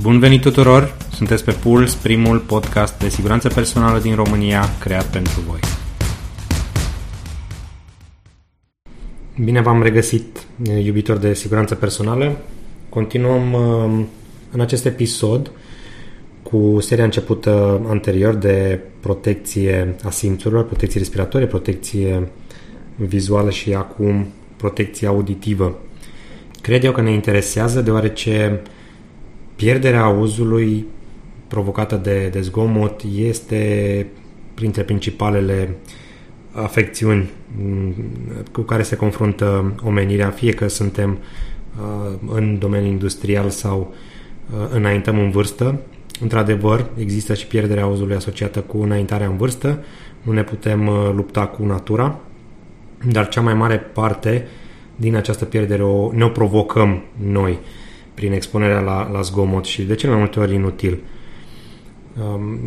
Bun venit tuturor! Sunteți pe Puls, primul podcast de siguranță personală din România creat pentru voi. Bine v-am regăsit, iubitori de siguranță personală. Continuăm uh, în acest episod cu seria începută anterior de protecție a simțurilor, protecție respiratorie, protecție vizuală și acum protecție auditivă. Cred eu că ne interesează deoarece pierderea auzului provocată de, de zgomot este printre principalele afecțiuni mm, cu care se confruntă omenirea, fie că suntem uh, în domeniul industrial sau uh, înaintăm în vârstă. Într-adevăr, există și pierderea auzului asociată cu înaintarea în vârstă. Nu ne putem uh, lupta cu natura, dar cea mai mare parte din această pierdere o, ne o provocăm noi prin expunerea la, la zgomot și de cele mai multe ori inutil. Um,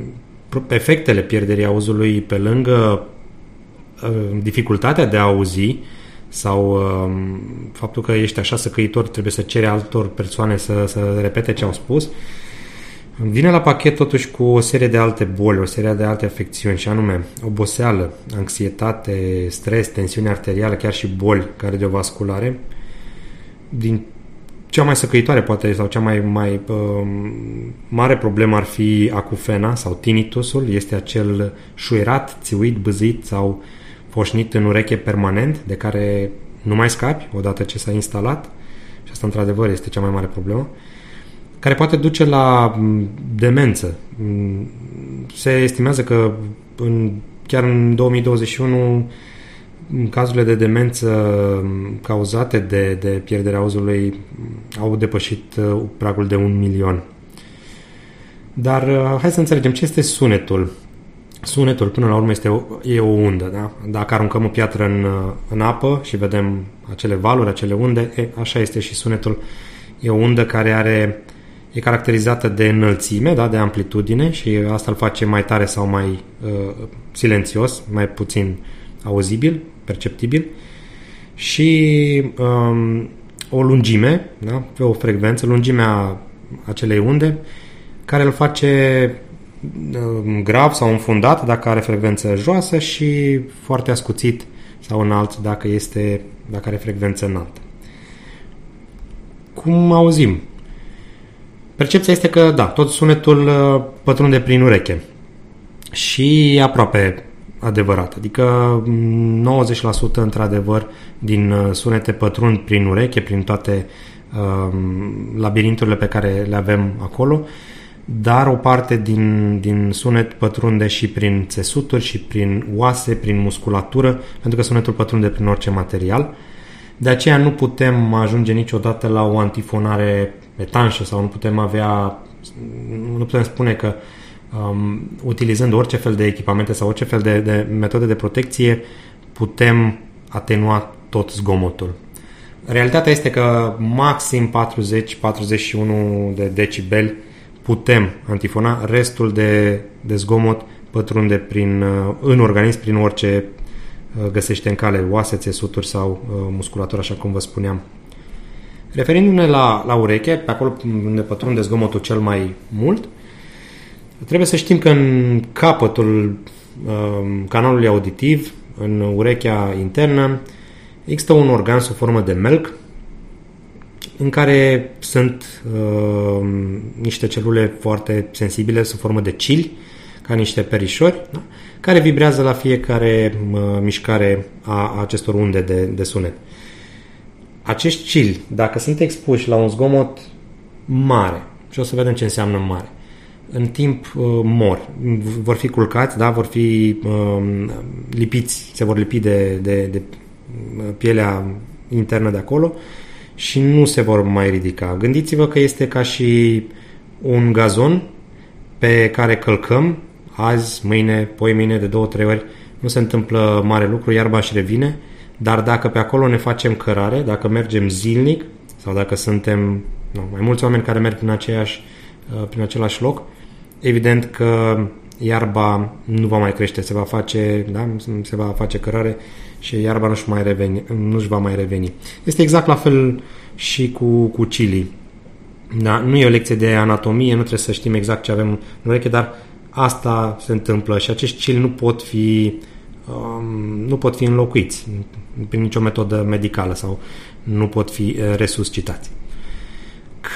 efectele pierderii auzului pe lângă uh, dificultatea de a auzi sau um, faptul că ești așa săcăitor, trebuie să cere altor persoane să, să repete ce au spus, Vine la pachet totuși cu o serie de alte boli, o serie de alte afecțiuni, și anume oboseală, anxietate, stres, tensiune arterială, chiar și boli cardiovasculare. Din cea mai săcăitoare poate sau cea mai, mai uh, mare problemă ar fi acufena sau tinnitusul, este acel șuierat, țiuit, băzit sau foșnit în ureche permanent de care nu mai scapi odată ce s-a instalat și asta într-adevăr este cea mai mare problemă. Uh, care poate duce la mm, demență. Mm, se estimează că în, chiar în 2021 cazurile de demență mm, cauzate de, de pierderea auzului au depășit uh, pragul de un milion. Dar uh, hai să înțelegem ce este sunetul. Sunetul, până la urmă, este o, e o undă. Da? Dacă aruncăm o piatră în, uh, în apă și vedem acele valuri, acele unde, e, așa este și sunetul. E o undă care are uh, e caracterizată de înălțime, da, de amplitudine și asta îl face mai tare sau mai uh, silențios, mai puțin auzibil, perceptibil și um, o lungime, da, pe o frecvență, lungimea acelei unde, care îl face uh, grav sau înfundat dacă are frecvență joasă și foarte ascuțit sau înalt dacă, este, dacă are frecvență înaltă. Cum auzim? Percepția este că, da, tot sunetul uh, pătrunde prin ureche. Și e aproape adevărat. Adică 90% într-adevăr din uh, sunete pătrund prin ureche, prin toate uh, labirinturile pe care le avem acolo, dar o parte din, din sunet pătrunde și prin țesuturi și prin oase, prin musculatură, pentru că sunetul pătrunde prin orice material. De aceea nu putem ajunge niciodată la o antifonare etanșă sau nu putem avea, nu putem spune că um, utilizând orice fel de echipamente sau orice fel de, de metode de protecție putem atenua tot zgomotul. Realitatea este că maxim 40-41 de decibeli putem antifona, restul de, de zgomot pătrunde prin, uh, în organism prin orice uh, găsește în cale, oase, țesuturi sau uh, musculatură, așa cum vă spuneam. Referindu-ne la, la ureche, pe acolo unde pătrunde zgomotul cel mai mult, trebuie să știm că în capătul uh, canalului auditiv, în urechea internă, există un organ sub formă de melc, în care sunt uh, niște celule foarte sensibile sub formă de cili, ca niște perișori, da? care vibrează la fiecare uh, mișcare a, a acestor unde de, de sunet. Uh, acești cili, dacă sunt expuși la un zgomot mare, și o să vedem ce înseamnă mare, în timp uh, mor, vor fi culcați, da, vor fi uh, lipiți, se vor lipi de, de, de uh, pielea internă de acolo și nu se vor mai ridica. Gândiți-vă că este ca și un gazon pe care călcăm azi, mâine, poi mâine, de două, trei ori, nu se întâmplă mare lucru, iarba își revine, dar dacă pe acolo ne facem cărare, dacă mergem zilnic sau dacă suntem nu, mai mulți oameni care merg prin, aceeași, uh, prin același loc, evident că iarba nu va mai crește, se va face, da, se va face cărare și iarba nu-și, mai reveni, nu-și va mai reveni. Este exact la fel și cu, cu chili. Da? Nu e o lecție de anatomie, nu trebuie să știm exact ce avem în ureche, dar asta se întâmplă și acești cili nu pot fi um, nu pot fi înlocuiți prin nicio metodă medicală sau nu pot fi uh, resuscitați.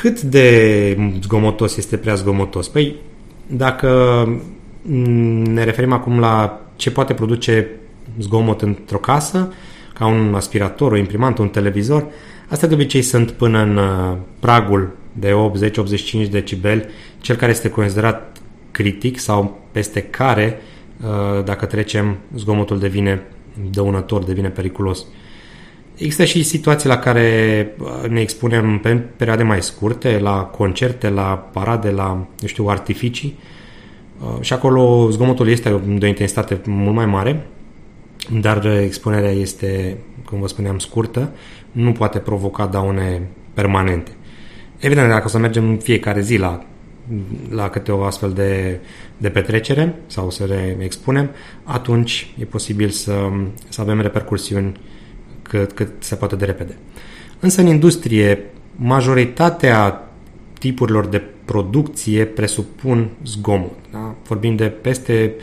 Cât de zgomotos este prea zgomotos? Păi, dacă ne referim acum la ce poate produce zgomot într-o casă, ca un aspirator, o imprimantă, un televizor, astea de obicei sunt până în uh, pragul de 80-85 decibeli, cel care este considerat critic sau peste care, uh, dacă trecem, zgomotul devine dăunător, devine periculos. Există și situații la care uh, ne expunem pe perioade mai scurte, la concerte, la parade, la, eu știu, artificii și acolo zgomotul este de o intensitate mult mai mare dar expunerea este, cum vă spuneam, scurtă, nu poate provoca daune permanente. Evident, dacă o să mergem în fiecare zi la, la câte o astfel de, de petrecere sau să le expunem, atunci e posibil să, să avem repercursiuni cât, cât se poate de repede. Însă în industrie, majoritatea tipurilor de producție presupun zgomot. Da? Vorbim de peste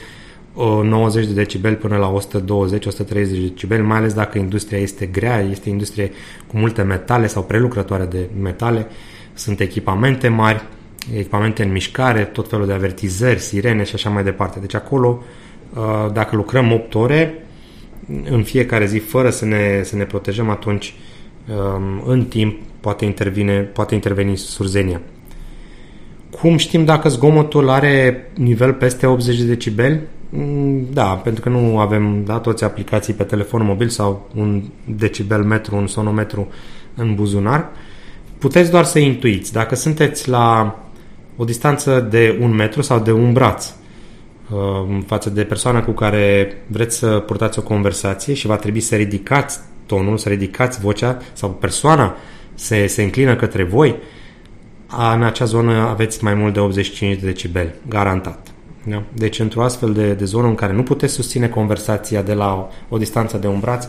90 de decibeli până la 120-130 decibeli, mai ales dacă industria este grea, este industrie cu multe metale sau prelucrătoare de metale, sunt echipamente mari, echipamente în mișcare, tot felul de avertizări, sirene și așa mai departe. Deci acolo, uh, dacă lucrăm 8 ore în fiecare zi fără să ne, să ne protejăm, atunci um, în timp poate, intervine, poate interveni surzenia. Cum știm dacă zgomotul are nivel peste 80 de decibeli? Mm, da, pentru că nu avem da, toți aplicații pe telefon mobil sau un decibel metru, un sonometru în buzunar. Puteți doar să intuiți. Dacă sunteți la o distanță de un metru sau de un braț uh, față de persoana cu care vreți să purtați o conversație și va trebui să ridicați tonul, să ridicați vocea sau persoana se, se înclină către voi, în acea zonă aveți mai mult de 85 de decibeli, garantat. Da? Deci, într-o astfel de, de zonă în care nu puteți susține conversația de la o, o distanță de un braț,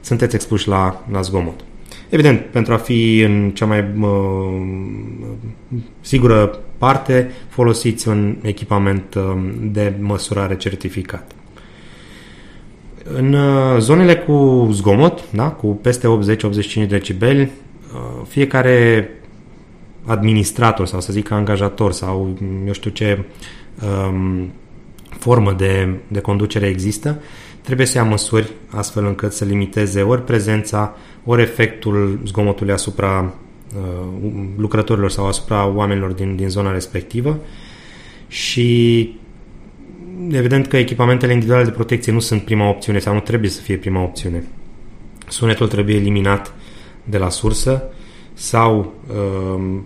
sunteți expuși la, la zgomot. Evident, pentru a fi în cea mai uh, sigură parte, folosiți un echipament uh, de măsurare certificat. În uh, zonele cu zgomot, da, cu peste 80-85 decibeli, uh, fiecare administrator sau să zic angajator sau eu știu ce um, formă de, de conducere există, trebuie să ia măsuri astfel încât să limiteze ori prezența, ori efectul zgomotului asupra uh, lucrătorilor sau asupra oamenilor din, din zona respectivă și evident că echipamentele individuale de protecție nu sunt prima opțiune sau nu trebuie să fie prima opțiune. Sunetul trebuie eliminat de la sursă sau uh,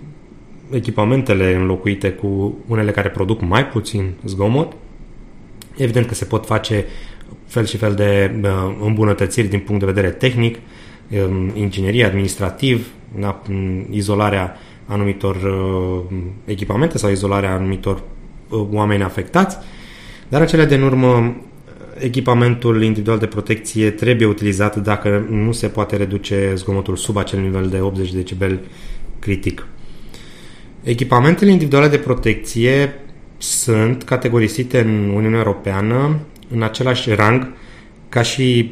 echipamentele înlocuite cu unele care produc mai puțin zgomot. Evident că se pot face fel și fel de uh, îmbunătățiri din punct de vedere tehnic, um, inginerie, administrativ, da, izolarea anumitor uh, echipamente sau izolarea anumitor uh, oameni afectați, dar în cele din urmă echipamentul individual de protecție trebuie utilizat dacă nu se poate reduce zgomotul sub acel nivel de 80 decibel critic. Echipamentele individuale de protecție sunt categorisite în Uniunea Europeană în același rang ca și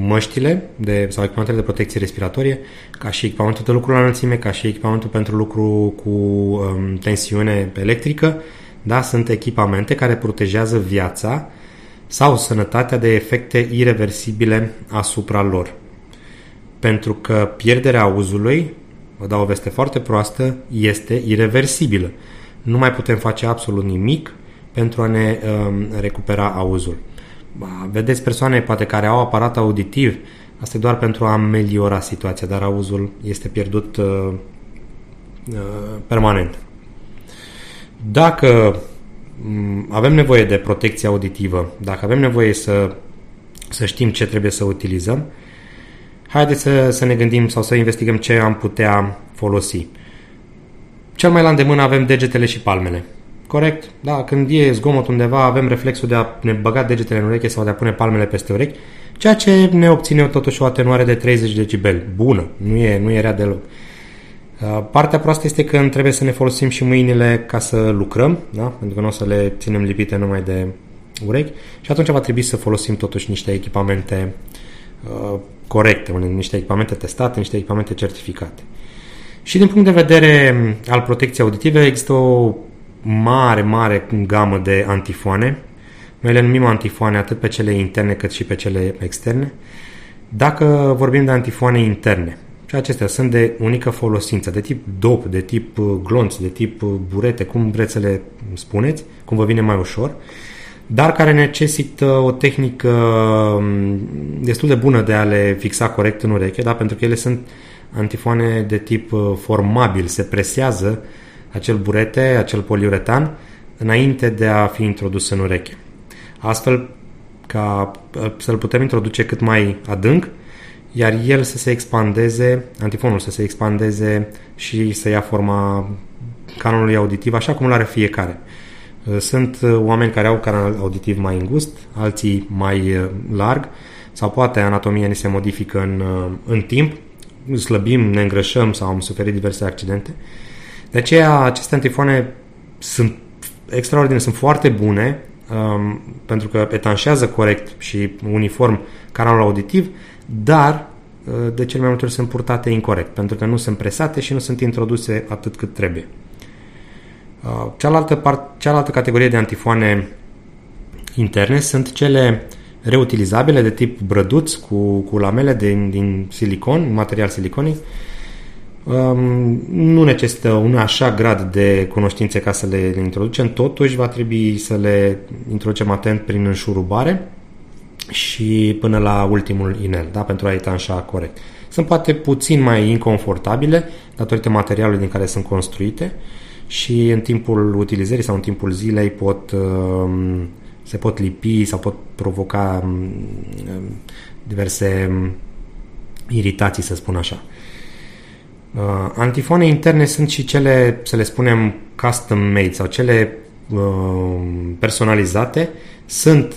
măștile de, sau echipamentele de protecție respiratorie, ca și echipamentul de lucru la înălțime, ca și echipamentul pentru lucru cu um, tensiune electrică, da, sunt echipamente care protejează viața sau sănătatea de efecte irreversibile asupra lor. Pentru că pierderea auzului vă dau o veste foarte proastă, este irreversibilă. Nu mai putem face absolut nimic pentru a ne um, recupera auzul. Vedeți persoane poate care au aparat auditiv, asta e doar pentru a ameliora situația, dar auzul este pierdut uh, uh, permanent. Dacă um, avem nevoie de protecție auditivă, dacă avem nevoie să, să știm ce trebuie să utilizăm, haideți să, să ne gândim sau să investigăm ce am putea folosi. Cel mai la îndemână avem degetele și palmele. Corect? Da, când e zgomot undeva, avem reflexul de a ne băga degetele în ureche sau de a pune palmele peste urechi, ceea ce ne obține totuși o atenuare de 30 decibeli. Bună, nu e, nu e rea deloc. Uh, partea proastă este că trebuie să ne folosim și mâinile ca să lucrăm, da? pentru că nu o să le ținem lipite numai de urechi și atunci va trebui să folosim totuși niște echipamente uh, corecte, niște echipamente testate, niște echipamente certificate. Și din punct de vedere al protecției auditive există o mare, mare gamă de antifoane. Noi le numim antifoane atât pe cele interne cât și pe cele externe. Dacă vorbim de antifoane interne, și acestea sunt de unică folosință, de tip dop, de tip uh, glonț, de tip uh, burete, cum vreți să le spuneți, cum vă vine mai ușor, dar care necesită o tehnică um, destul de bună de a le fixa corect în ureche, da? pentru că ele sunt antifoane de tip uh, formabil, se presează acel burete, acel poliuretan, înainte de a fi introdus în ureche. Astfel, ca să-l putem introduce cât mai adânc, iar el să se expandeze, antifonul să se expandeze și să ia forma canalului auditiv așa cum îl are fiecare. Sunt oameni care au canal auditiv mai îngust, alții mai uh, larg sau poate anatomia ni se modifică în, uh, în timp, slăbim, ne îngrășăm sau am suferit diverse accidente. De aceea aceste antifoane sunt extraordinare, sunt foarte bune um, pentru că etanșează corect și uniform canalul auditiv, dar uh, de cel mai multe ori sunt purtate incorrect, pentru că nu sunt presate și nu sunt introduse atât cât trebuie. Uh, cealaltă, part, cealaltă categorie de antifoane interne sunt cele reutilizabile de tip brăduț cu, cu lamele din, din silicon, material siliconic. Um, nu necesită un așa grad de cunoștințe ca să le, le introducem, totuși va trebui să le introducem atent prin înșurubare și până la ultimul inel, da? pentru a etanșa corect. Sunt poate puțin mai inconfortabile datorită materialului din care sunt construite și în timpul utilizării sau în timpul zilei pot, um, se pot lipi sau pot provoca um, diverse um, iritații, să spun așa. Uh, antifoane interne sunt și cele, să le spunem, custom made sau cele personalizate. Sunt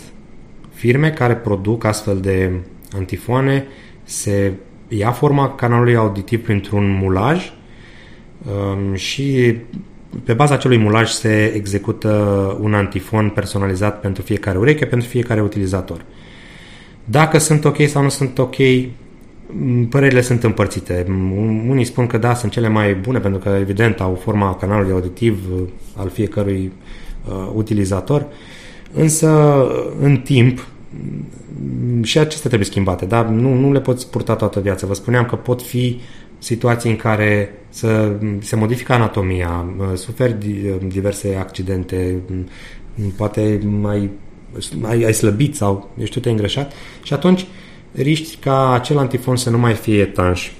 firme care produc astfel de antifoane, se ia forma canalului auditiv printr-un mulaj um, și pe baza acelui mulaj se execută un antifon personalizat pentru fiecare ureche, pentru fiecare utilizator. Dacă sunt ok sau nu sunt ok, părerile sunt împărțite. Unii spun că da, sunt cele mai bune pentru că evident au forma canalului auditiv al fiecărui uh, utilizator. Uh, Însă, în timp, și acestea trebuie schimbate, dar nu, nu le poți purta toată viața. Vă spuneam că pot fi situații în care să, se modifică anatomia, suferi diverse accidente, poate mai ai, ai slăbit sau ești tu te îngrășat și atunci riști ca acel antifon să nu mai fie etanș.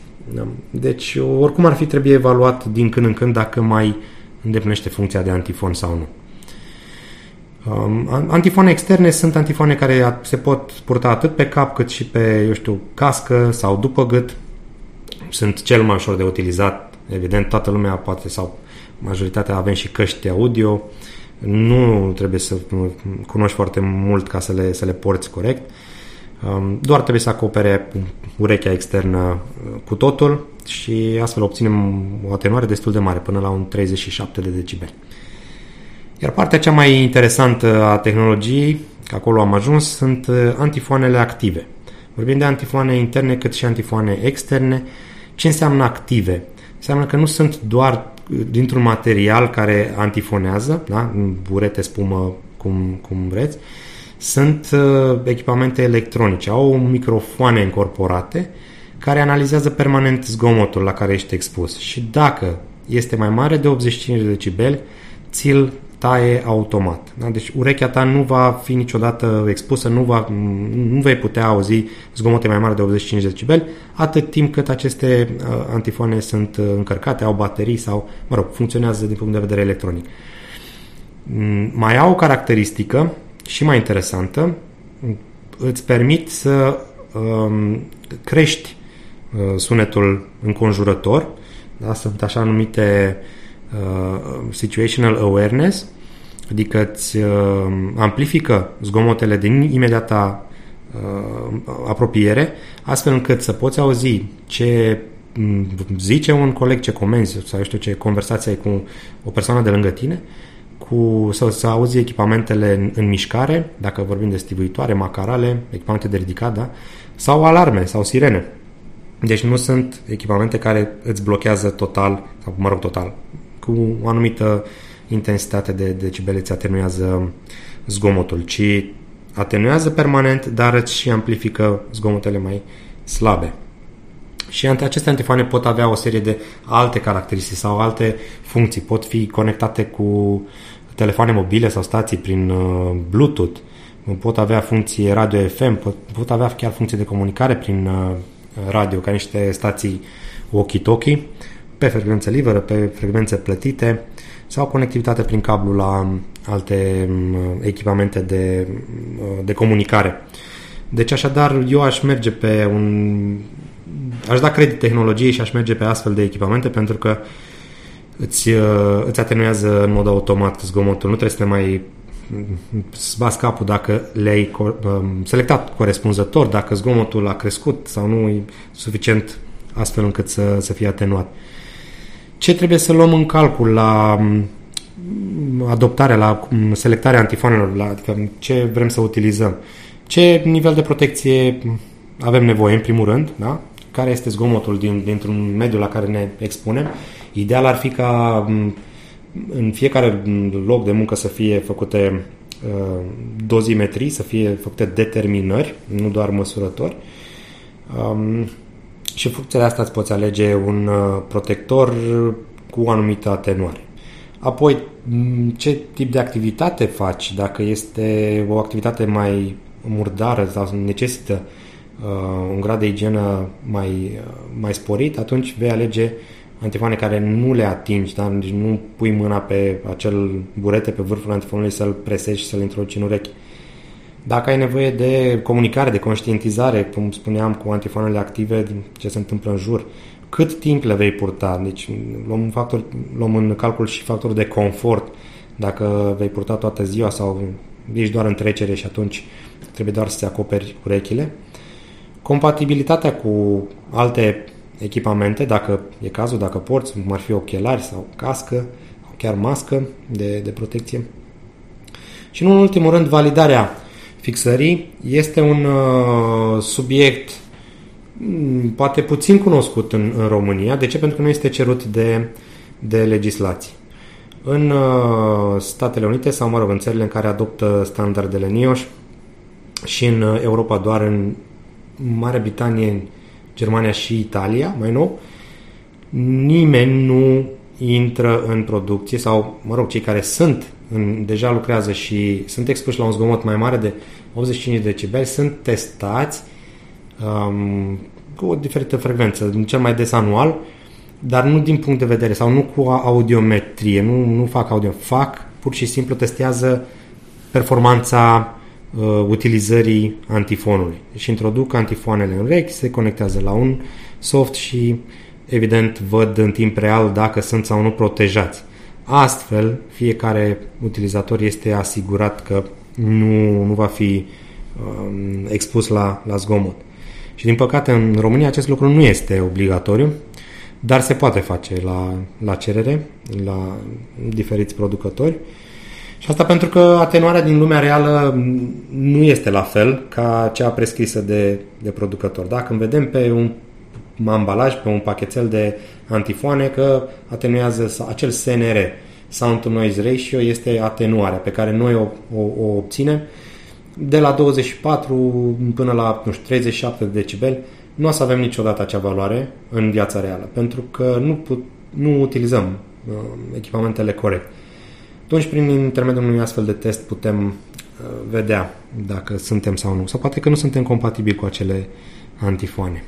Deci, oricum ar fi trebuie evaluat din când în când dacă mai îndeplinește funcția de antifon sau nu. Um, antifoane externe sunt antifoane care se pot purta atât pe cap cât și pe, eu știu, cască sau după gât. Sunt cel mai ușor de utilizat. Evident, toată lumea poate sau majoritatea avem și căști audio. Nu trebuie să cunoști foarte mult ca să le, să le porți corect. Um, doar trebuie să acopere urechea externă uh, cu totul și astfel obținem o atenuare destul de mare, până la un 37 de decibeli. Iar partea cea mai interesantă a tehnologiei, că acolo am ajuns, sunt uh, antifoanele active. Vorbim de antifoane interne cât și antifoane externe. Ce înseamnă active? Înseamnă că nu sunt doar uh, dintr-un material care antifonează, da? burete, spumă, cum, cum vreți, sunt uh, echipamente electronice, au microfoane incorporate care analizează permanent zgomotul la care ești expus și dacă este mai mare de 85 de decibeli, ți-l taie automat. Da? Deci urechea ta nu va fi niciodată expusă, nu, va, nu vei putea auzi zgomote mai mari de 85 decibeli atât timp cât aceste uh, antifoane sunt uh, încărcate, au baterii sau, mă rog, funcționează din punct de vedere electronic. Mm, mai au o caracteristică și mai interesantă, îți permit să um, crești uh, sunetul înconjurător, da? sunt așa numite uh, uh, situational awareness, adică îți uh, amplifică zgomotele din imediata uh, apropiere, astfel încât să poți auzi ce zice un coleg, ce comenzi sau știu ce conversație ai cu o persoană de lângă tine, cu, să, să auzi echipamentele în, în mișcare, dacă vorbim de stivuitoare, macarale, echipamente de ridicat, da? sau alarme sau sirene. Deci nu sunt echipamente care îți blochează total, sau mă rog total, cu o anumită intensitate de decibeli îți atenuează zgomotul, ci atenuează permanent, dar îți și amplifică zgomotele mai slabe. Și aceste antifoane pot avea o serie de alte caracteristici sau alte funcții. Pot fi conectate cu telefoane mobile sau stații prin uh, Bluetooth, pot avea funcții radio FM, pot, pot avea chiar funcții de comunicare prin uh, radio, ca niște stații walkie-talkie, pe frecvențe liberă, pe frecvențe plătite sau conectivitate prin cablu la alte um, echipamente de, uh, de comunicare. Deci așadar eu aș merge pe un aș da credit tehnologiei și aș merge pe astfel de echipamente pentru că îți, uh, îți atenuează în mod automat zgomotul. Nu trebuie să te mai bați capul dacă le-ai um, selectat corespunzător, dacă zgomotul a crescut sau nu e suficient astfel încât să, să fie atenuat. Ce trebuie să luăm în calcul la um, adoptarea, la um, selectarea antifonelor, la, adică ce vrem să utilizăm? Ce nivel de protecție avem nevoie, în primul rând, da? Care este zgomotul din, dintr-un mediu la care ne expunem. Ideal ar fi ca în fiecare loc de muncă să fie făcute uh, dozimetrii, să fie făcute determinări, nu doar măsurători. Um, și funcția de asta îți poți alege un uh, protector cu o anumită atenuare. Apoi, ce tip de activitate faci? Dacă este o activitate mai murdară sau necesită uh, un grad de igienă mai, uh, mai sporit, atunci vei alege antifoane care nu le atingi, dar deci nu pui mâna pe acel burete pe vârful antifonului să-l presezi și să-l introduci în urechi. Dacă ai nevoie de comunicare, de conștientizare, cum spuneam, cu antifoanele active, ce se întâmplă în jur, cât timp le vei purta? Deci luăm, un factor, luăm în calcul și factorul de confort. Dacă vei purta toată ziua sau ești doar în trecere și atunci trebuie doar să-ți acoperi urechile. Compatibilitatea cu alte echipamente, dacă e cazul, dacă porți, cum ar fi ochelari sau cască, sau chiar mască de, de protecție. Și nu în ultimul rând, validarea fixării este un uh, subiect mm, poate puțin cunoscut în, în România. De ce? Pentru că nu este cerut de, de legislație. În uh, Statele Unite sau, mă rog, în țările în care adoptă standardele NIOSH și în uh, Europa doar în Marea Britanie, Germania și Italia, mai nou, nimeni nu intră în producție sau, mă rog, cei care sunt, în, deja lucrează și sunt expuși la un zgomot mai mare de 85 de decibeli, sunt testați um, cu o diferită frecvență, cel mai des anual, dar nu din punct de vedere, sau nu cu audiometrie, nu, nu fac audio, fac, pur și simplu testează performanța uh, utilizării antifonului. Deci introduc antifoanele în urechi, se conectează la un soft și evident văd în timp real dacă sunt sau nu protejați. Astfel, fiecare utilizator este asigurat că nu, nu va fi um, expus la, la zgomot. Și din păcate în România acest lucru nu este obligatoriu, dar se poate face la, la cerere, la diferiți producători. Și asta pentru că atenuarea din lumea reală nu este la fel ca cea prescrisă de, de producător. Dacă când vedem pe un ambalaj, pe un pachetel de antifoane că atenuează acel SNR, Sound to Noise Ratio, este atenuarea pe care noi o, o, o obținem de la 24 până la nu știu, 37 de decibeli. Nu o să avem niciodată acea valoare în viața reală, pentru că nu, put, nu utilizăm uh, echipamentele corect. Atunci, prin intermediul unui astfel de test, putem uh, vedea dacă suntem sau nu. Sau poate că nu suntem compatibili cu acele antifoane.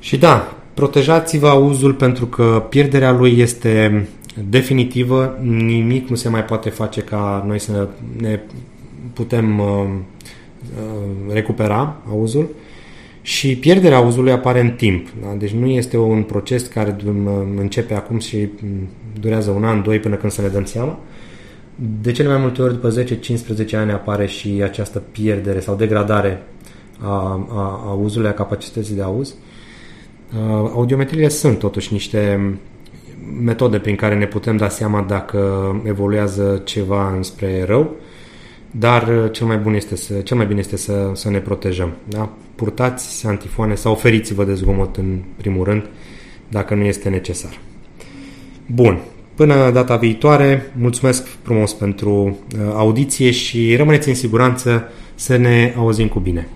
Și da, protejați-vă auzul pentru că pierderea lui este definitivă, nimic nu se mai poate face ca noi să ne putem uh, uh, recupera auzul și pierderea auzului apare în timp. Da? Deci nu este un proces care începe acum și durează un an, doi până când să ne dăm seama. De cele mai multe ori, după 10-15 ani, apare și această pierdere sau degradare a, a, a auzului, a capacității de auz. Audiometriile sunt totuși niște metode prin care ne putem da seama dacă evoluează ceva înspre rău, dar cel mai, bun este să, cel mai bine este să, să ne protejăm. Da? Purtați antifoane sau oferiți-vă de zgomot în primul rând, dacă nu este necesar. Bun, până data viitoare, mulțumesc frumos pentru uh, audiție și rămâneți în siguranță să ne auzim cu bine.